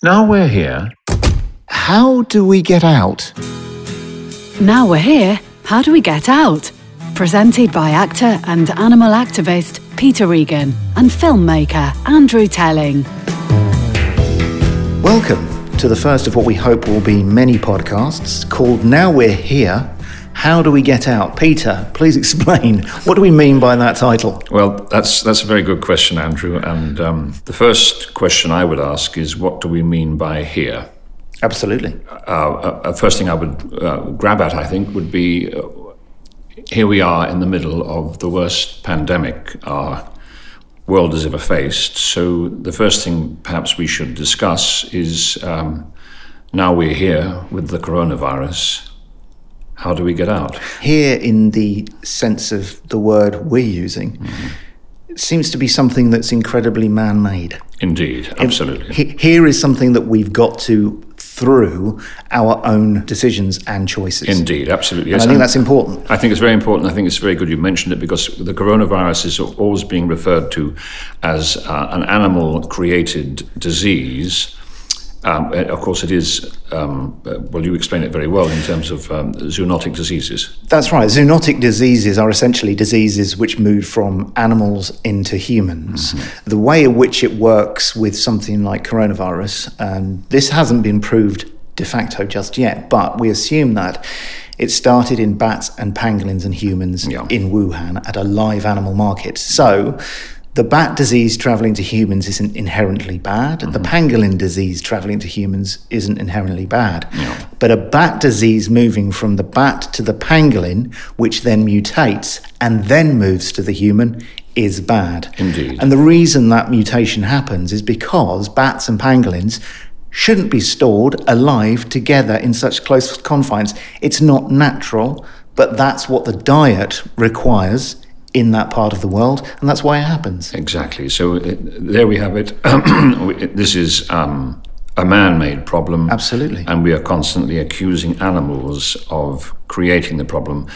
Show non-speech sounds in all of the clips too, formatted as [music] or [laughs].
Now we're here. How do we get out? Now we're here, how do we get out? Presented by actor and animal activist Peter Egan and filmmaker Andrew Telling. Welcome to the first of what we hope will be many podcasts called Now We're Here. How do we get out? Peter, please explain. What do we mean by that title? Well, that's that's a very good question, Andrew. And um, the first question I would ask is, what do we mean by here? Absolutely. Uh, uh, first thing I would uh, grab at, I think, would be uh, here we are in the middle of the worst pandemic our world has ever faced. So the first thing perhaps we should discuss is um, now we're here with the coronavirus. How do we get out? Here, in the sense of the word we're using, mm-hmm. it seems to be something that's incredibly man made. Indeed, absolutely. Here is something that we've got to through our own decisions and choices. Indeed, absolutely. Yes. And I think that's important. I think it's very important. I think it's very good you mentioned it because the coronavirus is always being referred to as uh, an animal created disease um, of course, it is, um, well, you explain it very well in terms of um, zoonotic diseases. That's right. Zoonotic diseases are essentially diseases which move from animals into humans. Mm-hmm. The way in which it works with something like coronavirus, and this hasn't been proved de facto just yet, but we assume that it started in bats and pangolins and humans yeah. in Wuhan at a live animal market. So, the bat disease traveling to humans isn't inherently bad. Mm-hmm. The pangolin disease traveling to humans isn't inherently bad. Yeah. But a bat disease moving from the bat to the pangolin, which then mutates and then moves to the human, is bad. Indeed. And the reason that mutation happens is because bats and pangolins shouldn't be stored alive together in such close confines. It's not natural, but that's what the diet requires in that part of the world, and that's why it happens. Exactly. So uh, there we have it. [clears throat] this is um, a man made problem. Absolutely. And we are constantly accusing animals of creating the problem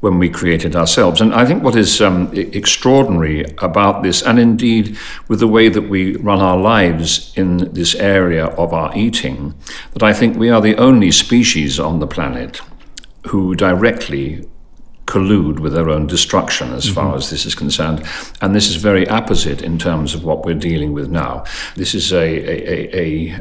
when we created ourselves. And I think what is um, extraordinary about this, and indeed with the way that we run our lives in this area of our eating, that I think we are the only species on the planet who directly collude with their own destruction as mm-hmm. far as this is concerned. And this is very opposite in terms of what we're dealing with now. This is a, a, a,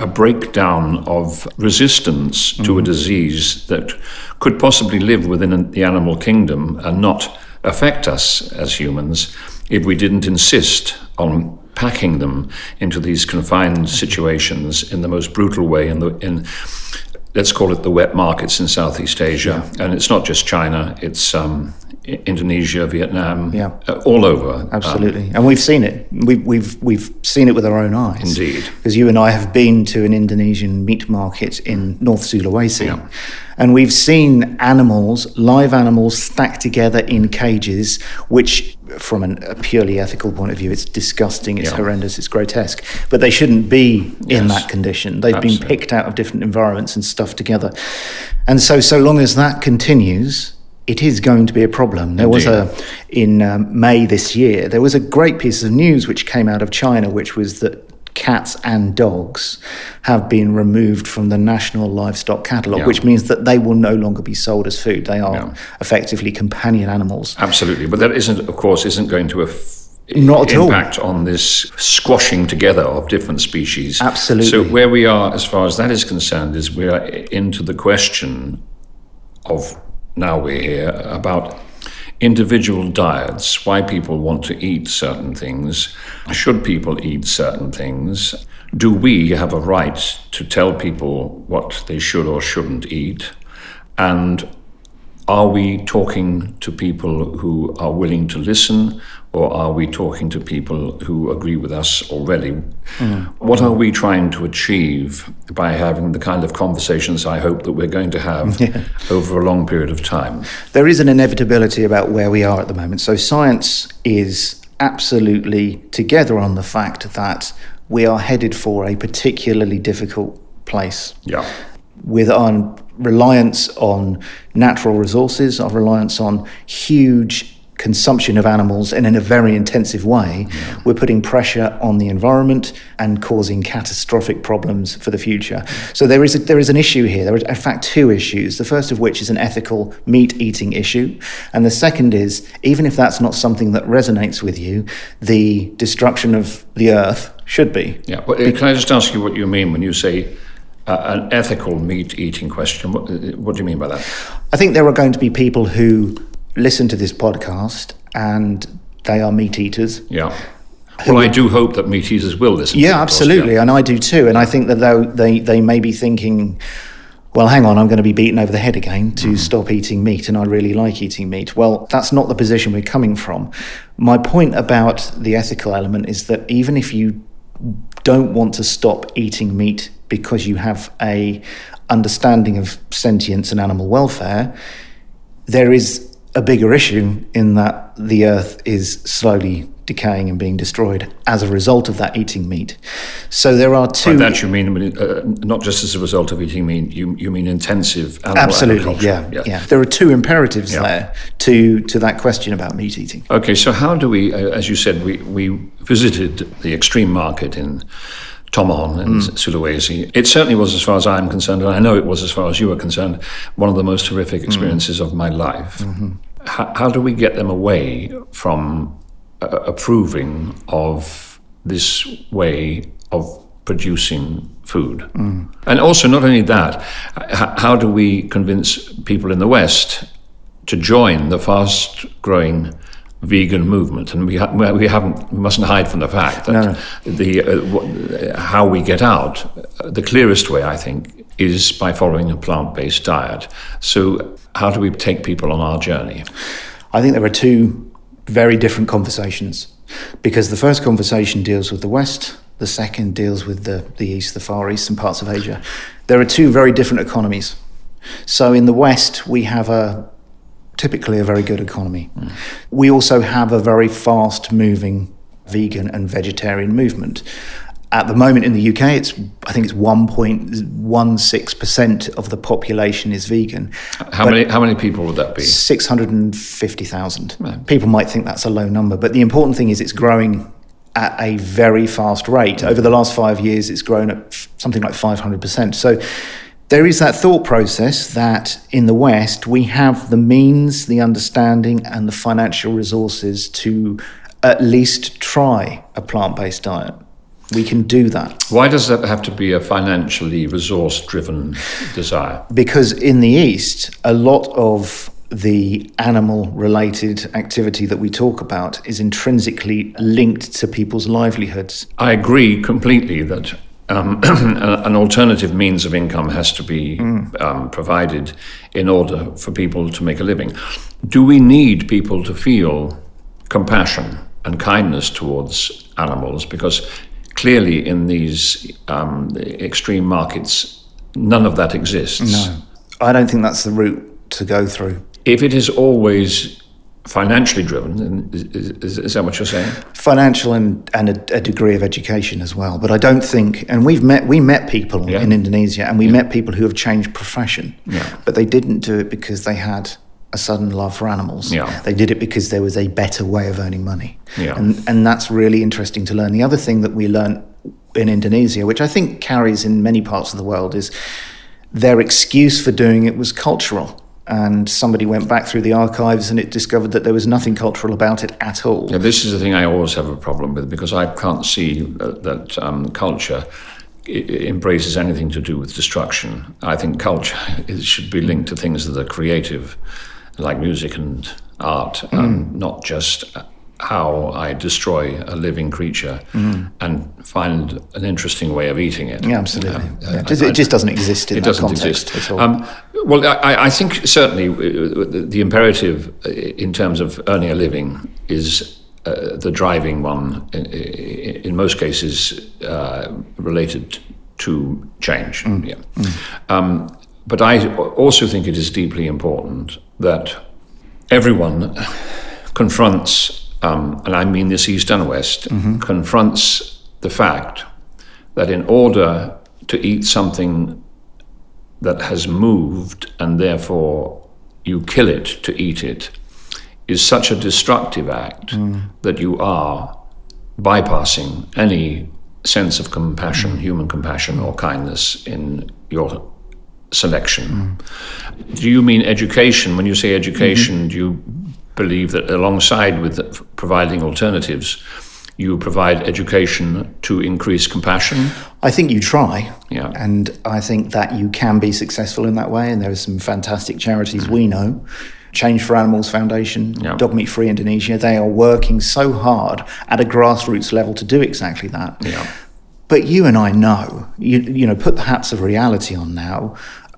a breakdown of resistance mm-hmm. to a mm-hmm. disease that could possibly live within the animal kingdom and not affect us as humans if we didn't insist on packing them into these confined situations in the most brutal way in the in let's call it the wet markets in Southeast Asia. Yeah. And it's not just China, it's um, Indonesia, Vietnam, yeah. Uh, all over. Absolutely. Um, and we've seen it. We've, we've, we've seen it with our own eyes. Indeed. Because you and I have been to an Indonesian meat market in North Sulawesi. Yeah. And we've seen animals, live animals, stacked together in cages, which, from an, a purely ethical point of view, it's disgusting, it's yeah. horrendous, it's grotesque. But they shouldn't be yes. in that condition. They've Absolutely. been picked out of different environments and stuffed together. And so, so long as that continues, it is going to be a problem. There Indeed. was a in um, May this year. There was a great piece of news which came out of China, which was that cats and dogs have been removed from the national livestock catalogue, yeah. which means that they will no longer be sold as food. They are yeah. effectively companion animals. Absolutely, but that isn't, of course, isn't going to. Af- not at impact all. on this squashing together of different species. Absolutely. So where we are, as far as that is concerned, is we are into the question of now we're here about individual diets, why people want to eat certain things, should people eat certain things, do we have a right to tell people what they should or shouldn't eat, and are we talking to people who are willing to listen or are we talking to people who agree with us already? Mm. What are we trying to achieve by having the kind of conversations I hope that we're going to have [laughs] yeah. over a long period of time? There is an inevitability about where we are at the moment. So, science is absolutely together on the fact that we are headed for a particularly difficult place. Yeah. With our reliance on natural resources, our reliance on huge consumption of animals and in a very intensive way, yeah. we're putting pressure on the environment and causing catastrophic problems for the future. So there is a, there is an issue here. There are in fact two issues. The first of which is an ethical meat eating issue, and the second is even if that's not something that resonates with you, the destruction of the earth should be. Yeah. Well, uh, can I just ask you what you mean when you say? Uh, an ethical meat eating question. What, what do you mean by that? I think there are going to be people who listen to this podcast and they are meat eaters. Yeah. Well, I do hope that meat eaters will listen. Yeah, absolutely, yeah. and I do too. And I think that though they they may be thinking, well, hang on, I'm going to be beaten over the head again to mm. stop eating meat, and I really like eating meat. Well, that's not the position we're coming from. My point about the ethical element is that even if you don't want to stop eating meat because you have a understanding of sentience and animal welfare, there is a bigger issue in that the earth is slowly decaying and being destroyed as a result of that eating meat. So there are two. By that you mean uh, not just as a result of eating meat. You you mean intensive animal Absolutely, yeah, yeah, yeah. There are two imperatives yeah. there to to that question about meat eating. Okay, so how do we, uh, as you said, we we visited the extreme market in Tomohon in mm. Sulawesi. It certainly was, as far as I'm concerned, and I know it was as far as you are concerned, one of the most horrific mm. experiences mm. of my life. Mm-hmm. How, how, do we get them away from uh, approving of this way of producing food? Mm. And also, not only that, how do we convince people in the West to join the fast growing vegan movement, and we ha- we haven't we mustn't hide from the fact that no. the uh, how we get out uh, the clearest way I think is by following a plant-based diet. So how do we take people on our journey? I think there are two very different conversations because the first conversation deals with the West. The second deals with the, the East, the Far East, and parts of Asia. There are two very different economies. So in the West, we have a typically a very good economy. Mm. We also have a very fast moving vegan and vegetarian movement. At the moment in the UK, it's I think it's 1.16% of the population is vegan. How many how many people would that be? 650,000. Right. People might think that's a low number, but the important thing is it's growing at a very fast rate. Mm. Over the last 5 years it's grown at something like 500%. So there is that thought process that in the West we have the means, the understanding, and the financial resources to at least try a plant based diet. We can do that. Why does that have to be a financially resource driven desire? Because in the East, a lot of the animal related activity that we talk about is intrinsically linked to people's livelihoods. I agree completely that um, [clears throat] an alternative means of income has to be mm. um, provided in order for people to make a living. Do we need people to feel compassion and kindness towards animals? Because clearly, in these um, extreme markets, none of that exists. No, I don't think that's the route to go through. If it is always financially driven. Is, is, is, that what you're saying? Financial and, and a, a, degree of education as well. But I don't think, and we've met we met people yeah. in Indonesia, and we yeah. met people who have changed profession, yeah. but they didn't do it because they had a sudden love for animals. Yeah. They did it because there was a better way of earning money. Yeah. And and that's really interesting to learn. The other thing that we learned in Indonesia, which I think carries in many parts of the world, is their excuse for doing it was cultural and somebody went back through the archives and it discovered that there was nothing cultural about it at all. Yeah, this is the thing I always have a problem with because I can't see that um, culture embraces anything to do with destruction. I think culture [laughs] should be linked to things that are creative, like music and art, mm. and not just how I destroy a living creature mm. and find an interesting way of eating it. Yeah, absolutely. Uh, yeah. Just, it just doesn't exist in it that doesn't context exist. at all. Um, well, I, I, think certainly uh, the imperative uh, in terms of earning a living is uh, the driving one, in, in most cases uh, related to change. Mm. Yeah. Mm. Um, but I also think it is deeply important that everyone confronts um, and I mean this East and West, mm-hmm. confronts the fact that in order to eat something that has moved and therefore you kill it to eat it, is such a destructive act that you are bypassing any sense of compassion, human compassion or kindness in your selection. Do you mean education? When you say education, mm-hmm. do you believe that alongside with the- providing alternatives, you provide education to increase compassion? I think you try. Yeah. And I think that you can be successful in that way. And there are some fantastic charities we mm-hmm. know. Change for Animals Foundation. Dog Meat Free Indonesia, they are working so hard at a grassroots level to do exactly that. Yeah. But you and I know, you, you know, put the hats of reality on now.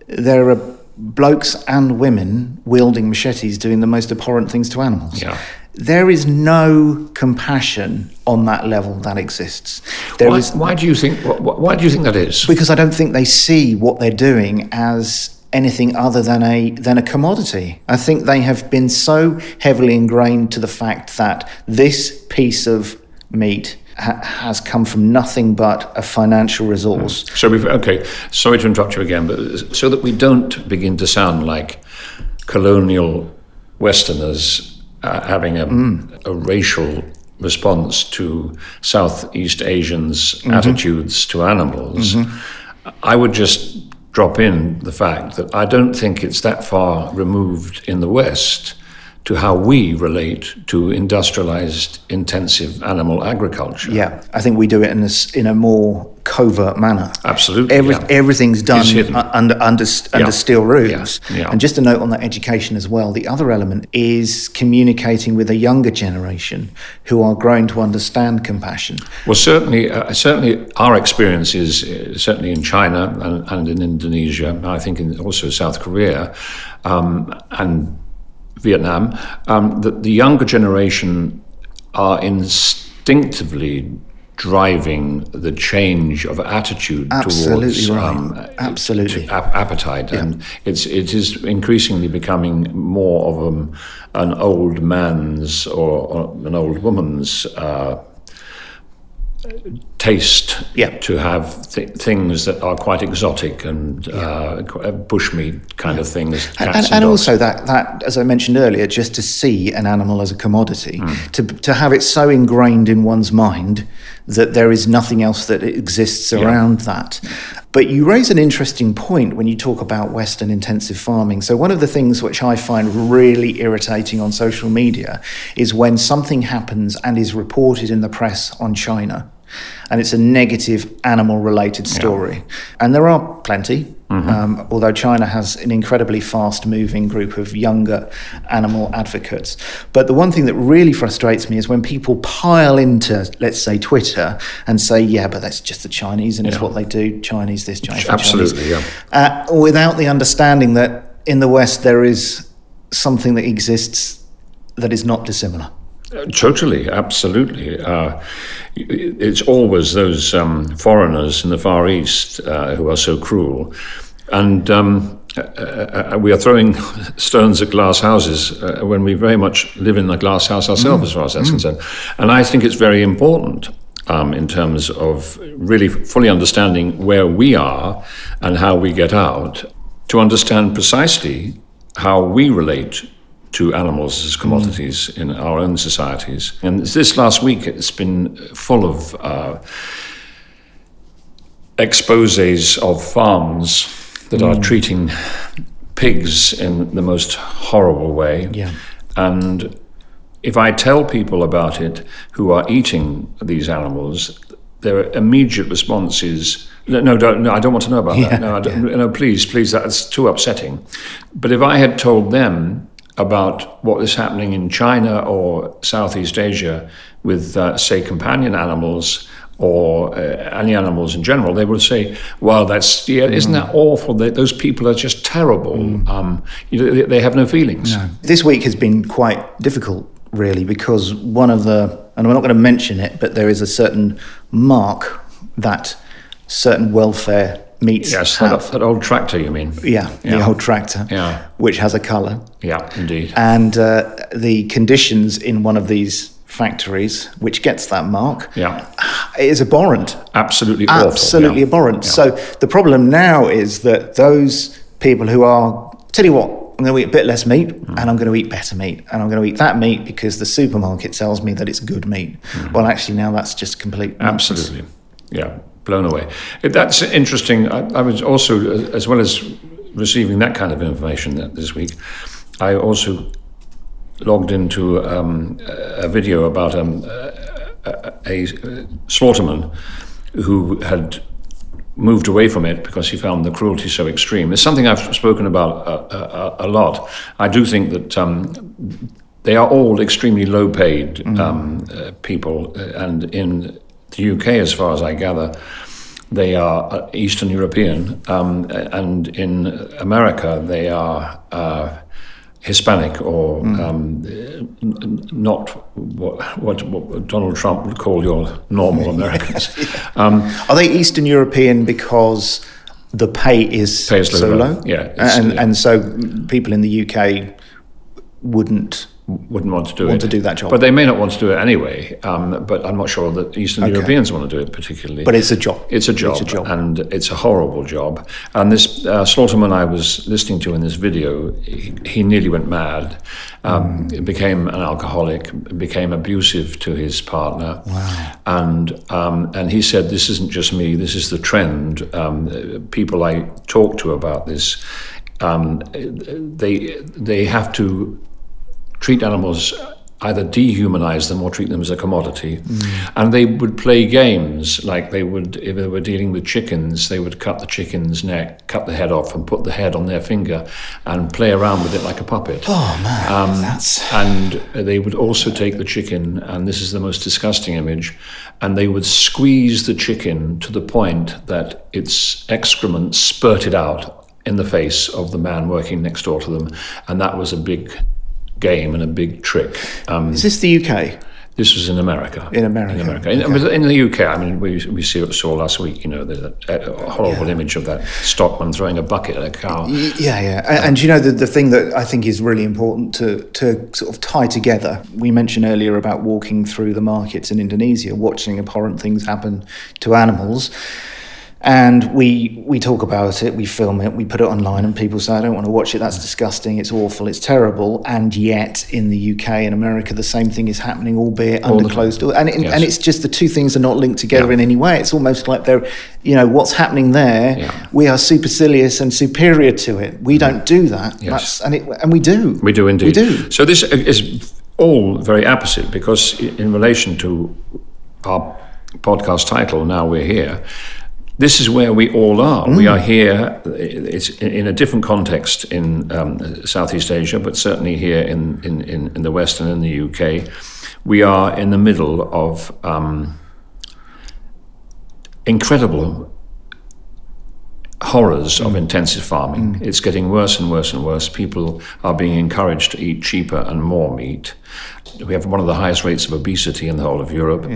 There are blokes and women wielding machetes doing the most abhorrent things to animals. Yeah. There is no compassion on that level that exists. There Why, is- why do you think? wh- wh- Why do you think that is? because I don't think they see what they're doing as anything other than a than a commodity. I think they have been so heavily ingrained to the fact that this piece of meat ha- has come from nothing but a financial resource. So we've okay. Sorry to interrupt you again, but so that we don't begin to sound like colonial Westerners uh, having a, mm. a racial response to Southeast Asians' mm-hmm. attitudes to animals, mm-hmm. I would just drop in the fact that I don't think it's that far removed in the West to how we relate to industrialized, intensive animal agriculture. Yeah, I think we do it in a, in a more covert manner. Absolutely, Every, yeah. Everything's done It's hidden. u- under under s- under steel roofs. Yeah, yeah. And just a note on that education as well. The other element is communicating with a younger generation who are growing to understand compassion. Well, certainly, uh, certainly, our experience is uh, certainly in China and, and in Indonesia. I think in also South Korea um, and Vietnam. Um, that the younger generation are instinctively driving the change of attitude Absolutely towards right. um, Absolutely. ap- appetite, and it's it is increasingly becoming more of um, an old man's or, or an old woman's. Uh, taste Yeah. to have th- things that are quite exotic and uh, qu- uh, bushmeat kind of things. And, and, and, also that, that, as I mentioned earlier, just to see an animal as a commodity, Hmm. to, to have it so ingrained in one's mind that there is nothing else that exists around that. But you raise an interesting point when you talk about Western intensive farming. So, one of the things which I find really irritating on social media is when something happens and is reported in the press on China. And it's a negative animal related story. And there are plenty, um, although China has an incredibly fast moving group of younger animal advocates. But the one thing that really frustrates me is when people pile into, let's say, Twitter and say, yeah, but that's just the Chinese and it's what they do Chinese this, Chinese that, Absolutely, Chinese. Uh, without the understanding that in the West there is something that exists that is not dissimilar. Totally, absolutely. Uh, it's always those um, foreigners in the Far East uh, who are so cruel. And um, uh, uh, we are throwing [laughs] stones at glass houses uh, when we very much live in a glass house ourselves, as far as that's concerned. And I think it's very important. Um, in terms of really fully understanding where we are and how we get out, to understand precisely how we relate to animals as commodities in our own societies. And this last week, it's been full of uh, exposes of farms that are treating pigs in the most horrible way. Yeah. And if I tell people about it who are eating these animals, their immediate response is, no, no, don't, no I don't want to know about that. No, I don't, no, please, please, that's too upsetting. But if I had told them about what is happening in China or Southeast Asia with, uh, say, companion animals or uh, any animals in general, they would say, "Well, that's yeah, isn't that awful? They, those people are just terrible. Um, you know, they, they have no feelings." This week has been quite difficult, really, because one of the, and we're not going to mention it, but there is a certain mark that certain welfare meats Yes, that, that old tractor, you mean? yeah, the old tractor, Yeah. which has a colour. Yeah, indeed. And uh, the conditions in one of these factories, which gets that mark, Yeah. is abhorrent. Absolutely awful. absolutely yeah. abhorrent. Yeah. So the problem now is that those people who are, tell you what, I'm going to eat a bit less meat and I'm going to eat better meat. And I'm going to eat that meat because the supermarket tells me that it's good meat. Well, actually, now that's just complete. nonsense. Absolutely. Yeah, blown away. That's interesting. I, I was also, as well as receiving that kind of information that this week, I also logged into um, a video about um, a, a, slaughterman who had moved away from it because he found the cruelty so extreme. It's something I've spoken about a, a, a lot. I do think that um, they are all extremely low paid um, uh, people, uh, and in the UK, as far as I gather, they are uh, Eastern European, um, and in America, they are. Uh, Hispanic or um, n- n- not what, what, what Donald Trump would call your normal [laughs] Americans. [laughs] um, Are they Eastern European because the pay is, Pay is so low. low? Yeah, And, yeah. and so people in the UK wouldn't. Wouldn't want to do Want it. to do that job. But they may not want to do it anyway. Um, but I'm not sure that Eastern Europeans want to do it particularly. But it's a job. It's a job, It's a job. and it's a horrible job. And this uh, slaughterman I was listening to in this video, he, he nearly went mad. Um, Mm. Became an alcoholic, became abusive to his partner, Wow. and um, and he said, "This isn't just me. This is the trend." Um, people I talk to about this, um, they they have to treat animals either dehumanize them or treat them as a commodity. And they would play games like they would if they were dealing with chickens they would cut the chicken's neck cut the head off and put the head on their finger and play around with it like a puppet. Oh man, Um, that's and they would also take the chicken, and this is the most disgusting image, and they would squeeze the chicken to the point that its excrement spurted out in the face of the man working next door to them. And that was a big game and a big trick. Um, is this the UK? this was in America. In America, In America. In, in the UK, I mean, we, we see, saw last week, you know, the a horrible image of that stockman throwing a bucket at a cow. Yeah, yeah. And, and you know, the, the thing that I think is really important to, to sort of tie together, we mentioned earlier about walking through the markets in Indonesia, watching abhorrent things happen to animals. And we we talk about it, we film it, we put it online, and people say, "I don't want to watch it. That's mm. disgusting. It's awful. It's terrible." And yet, in the UK and America, the same thing is happening, albeit under the closed doors. And and, Yes. and it's just the two things are not linked together Yeah. in any way. It's almost like they're, you know, what's happening there. Yeah. We are supercilious and superior to it. We mm-hmm. don't do that. Yes. That's, and it and we do. We do indeed. We do. So this is all very opposite because in relation to our podcast title, now we're here. This is where we all are. We are here. It's in a different context in um, Southeast Asia, but certainly here in, in, in, in the West and in the UK. We are in the middle of um, incredible horrors of intensive farming. It's getting worse and worse and worse. People are being encouraged to eat cheaper and more meat. We have one of the highest rates of obesity in the whole of Europe.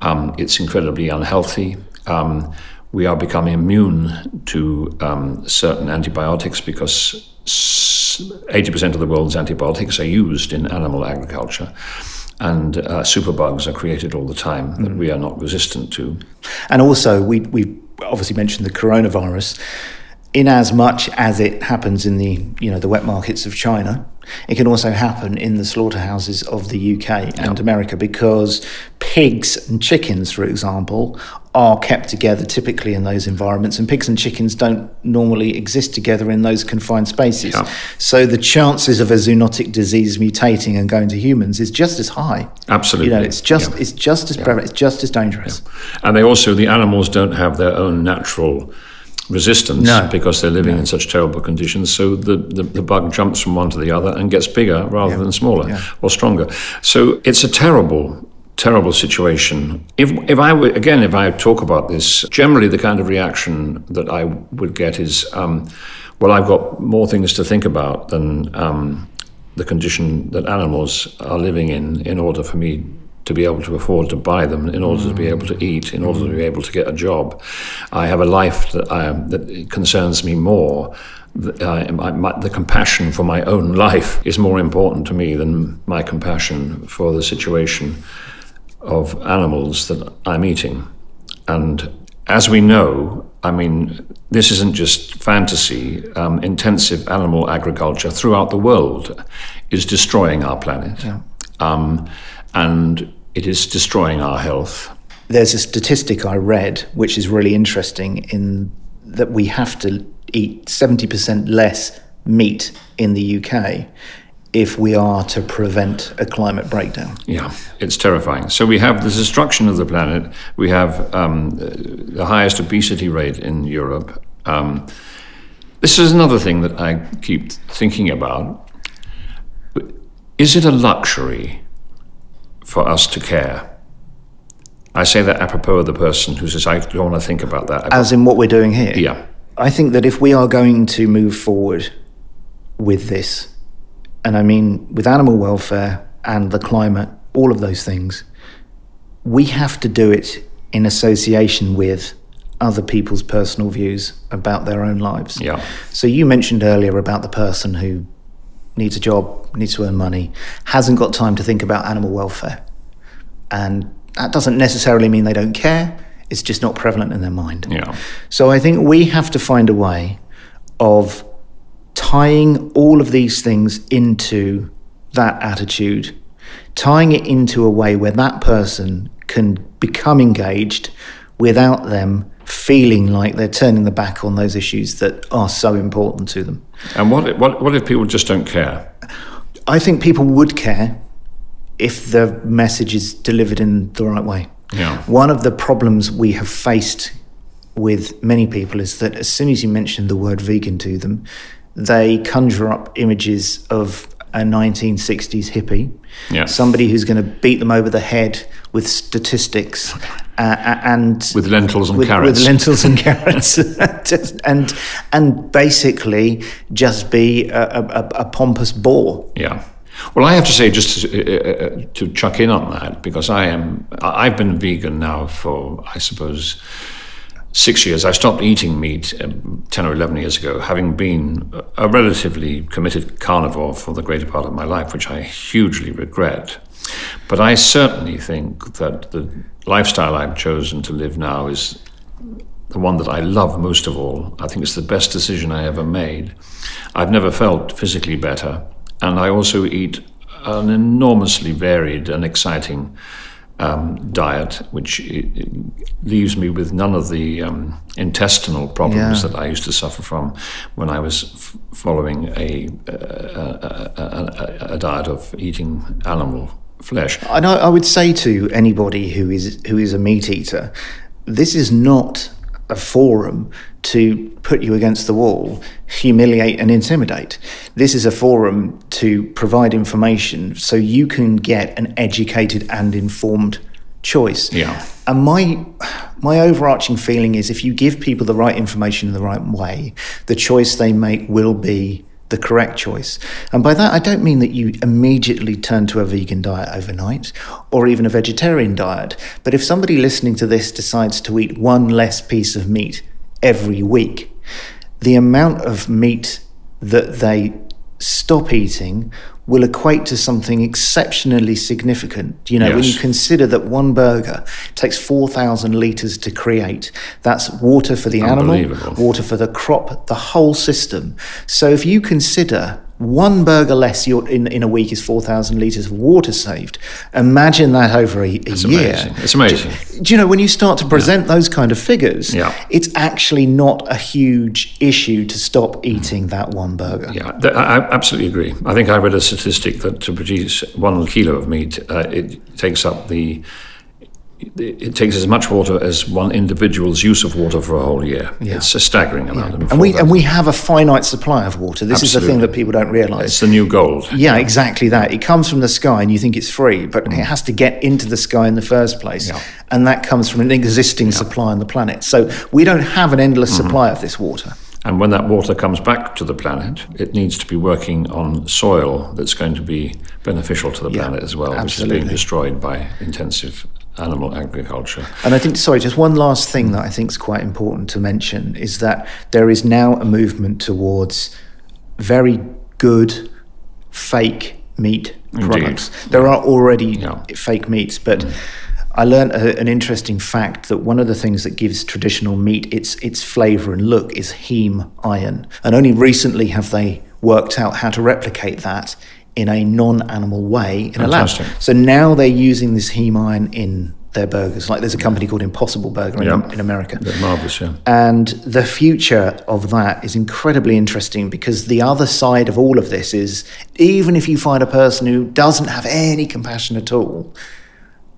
Um, it's incredibly unhealthy. Um, we are becoming immune to um, certain antibiotics because 80% of the world's antibiotics are used in animal agriculture. And uh, superbugs are created all the time that we are not resistant to. And also, we we obviously mentioned the coronavirus. In as much as it happens in the you know the wet markets of China, it can also happen in the slaughterhouses of the UK and America because pigs and chickens, for example, are kept together typically in those environments, and pigs and chickens don't normally exist together in those confined spaces. Yeah. So the chances of a zoonotic disease mutating and going to humans is just as high. Absolutely. You know, it's just Yeah. it's just as prevalent. It's just as dangerous. And they also, the animals don't have their own natural resistance No. because they're living in such terrible conditions. So the, the, the bug jumps from one to the other and gets bigger rather than smaller Yeah. or stronger. So it's a terrible, terrible situation. If, if I were, again, if I talk about this, generally the kind of reaction that I would get is, um, well, I've got more things to think about than um, the condition that animals are living in in order for me to be able to afford to buy them, in order to be able to eat, in order to be able to get a job. I have a life that, I, that concerns me more. The, I, my, my, the compassion for my own life is more important to me than my compassion for the situation of animals that I'm eating. And as we know, I mean, this isn't just fantasy. Um, intensive animal agriculture throughout the world is destroying our planet. Yeah. Um, and it is destroying our health. There's a statistic I read which is really interesting in that we have to eat 70% less meat in the UK if we are to prevent a climate breakdown. Yeah, it's terrifying. So we have the destruction of the planet. We have um, the highest obesity rate in Europe. Um, this is another thing that I keep thinking about. Is it a luxury for us to care? I say that apropos of the person who says, I don't want to think about that. As in what we're doing here? Yeah. I think that if we are going to move forward with this, and I mean with animal welfare and the climate, all of those things, we have to do it in association with other people's personal views about their own lives. Yeah. So you mentioned earlier about the person who needs a job, needs to earn money, hasn't got time to think about animal welfare. And that doesn't necessarily mean they don't care, it's just not prevalent in their mind. Yeah. So I think we have to find a way of tying all of these things into that attitude, tying it into a way where that person can become engaged without them feeling like they're turning the back on those issues that are so important to them. And what, what, what if people just don't care? I think people would care if the message is delivered in the right way. Yeah. One of the problems we have faced with many people is that as soon as you mention the word vegan to them, they conjure up images of a 1960s hippie, yeah. somebody who's going to beat them over the head with statistics uh, and with lentils and with, carrots, with lentils and [laughs] carrots, [laughs] and and basically just be a, a, a, pompous bore. Yeah. Well, I have to say, just to, uh, uh, to chuck in on that, because I am, I've been vegan now for, I suppose, six years. I stopped eating meat um, 10 or 11 years ago, having been a relatively committed carnivore for the greater part of my life, which I hugely regret. But I certainly think that the lifestyle I've chosen to live now is the one that I love most of all. I think it's the best decision I ever made. I've never felt physically better, and I also eat an enormously varied and exciting um, diet, which leaves me with none of the um, intestinal problems yeah. that I used to suffer from when I was f- following a a, a, a, a, diet of eating animal flesh. And I, I would say to anybody who is who is a meat eater, this is not a forum to put you against the wall, humiliate and intimidate. This is a forum to provide information so you can get an educated and informed choice. Yeah. And my my overarching feeling is if you give people the right information in the right way, the choice they make will be the correct choice. And by that, I don't mean that you immediately turn to a vegan diet overnight or even a vegetarian diet. But if somebody listening to this decides to eat one less piece of meat every week, the amount of meat that they stop eating will equate to something exceptionally significant. You know, yes. when you consider that one burger takes 4,000 litres to create, that's water for the animal, water for the crop, the whole system. So if you consider one burger less in, in a week is 4,000 litres of water saved. Imagine that over a, a it's year. Amazing. It's amazing. Do, do, you know, when you start to present yeah. those kind of figures, yeah. it's actually not a huge issue to stop eating that one burger. Yeah, I absolutely agree. I think I read a statistic that to produce one kilo of meat, uh, it takes up the it takes as much water as one individual's use of water for a whole year. Yeah. It's a staggering amount. Yeah. And we and we have a finite supply of water. This Absolutely. is the thing that people don't realise. It's the new gold. Yeah, exactly that. It comes from the sky and you think it's free, but mm. it has to get into the sky in the first place. Yeah. And that comes from an existing supply on the planet. So we don't have an endless mm-hmm. supply of this water. And when that water comes back to the planet, it needs to be working on soil that's going to be beneficial to the planet as well, absolutely. which is being destroyed by intensive animal agriculture. And I think, sorry, just one last thing that I think is quite important to mention is that there is now a movement towards very good fake meat products. Indeed. There are already yeah. fake meats, but. Mm. I learned a, an interesting fact that one of the things that gives traditional meat its its flavour and look is heme iron, and only recently have they worked out how to replicate that in a non-animal way in Fantastic. a lab. So now they're using this heme iron in their burgers. Like there's a company called Impossible Burger in, in America. They're marvellous, yeah. And the future of that is incredibly interesting because the other side of all of this is even if you find a person who doesn't have any compassion at all,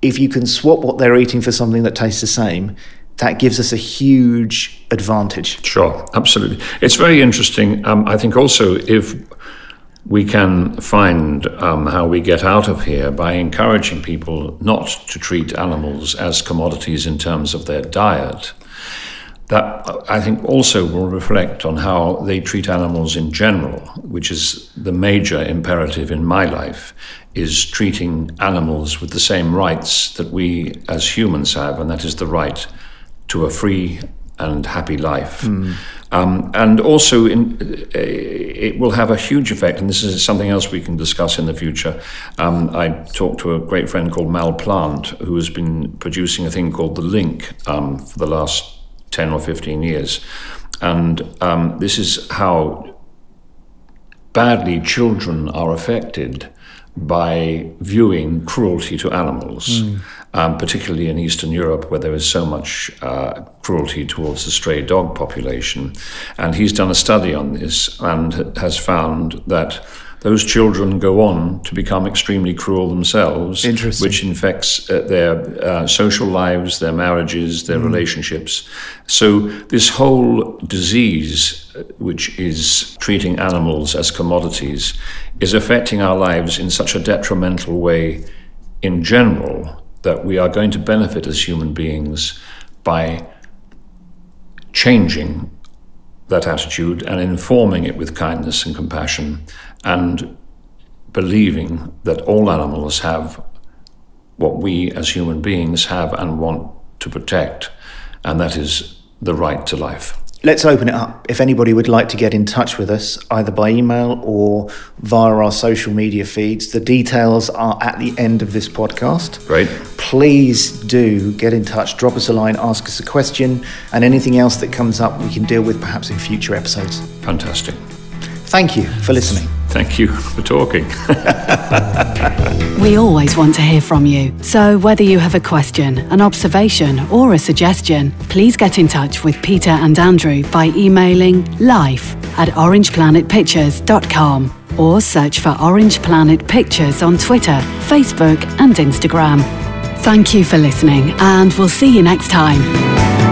if you can swap what they're eating for something that tastes the same, that gives us a huge advantage. Sure, absolutely. It's very interesting. Um, I think also if we can find um, how we get out of here by encouraging people not to treat animals as commodities in terms of their diet. That uh, I think also will reflect on how they treat animals in general, which is the major imperative in my life, is treating animals with the same rights that we as humans have, and that is the right to a free and happy life. Um, and also, in, uh, it will have a huge effect, and this is something else we can discuss in the future. Um, I talked to a great friend called Mal Plant, who has been producing a thing called The Link um, for the last 10 or 15 years. And um, this is how badly children are affected by viewing cruelty to animals, um, particularly in Eastern Europe, where there is so much uh, cruelty towards the stray dog population. And he's done a study on this and has found that those children go on to become extremely cruel themselves, which infects uh, their uh, social lives, their marriages, their relationships. So, this whole disease, uh, which is treating animals as commodities, is affecting our lives in such a detrimental way in general that we are going to benefit as human beings by changing that attitude and informing it with kindness and compassion and believing that all animals have what we as human beings have and want to protect, and that is the right to life. Let's open it up. If anybody would like to get in touch with us, either by email or via our social media feeds, the details are at the end of this podcast. Great. Please do get in touch, drop us a line, ask us a question, and anything else that comes up we can deal with perhaps in future episodes. Fantastic. Thank you for listening. Thank you for talking. [laughs] We always want to hear from you. So, whether you have a question, an observation, or a suggestion, please get in touch with Peter and Andrew by emailing life at orangeplanetpictures.com or search for Orange Planet Pictures on Twitter, Facebook, and Instagram. Thank you for listening, and we'll see you next time.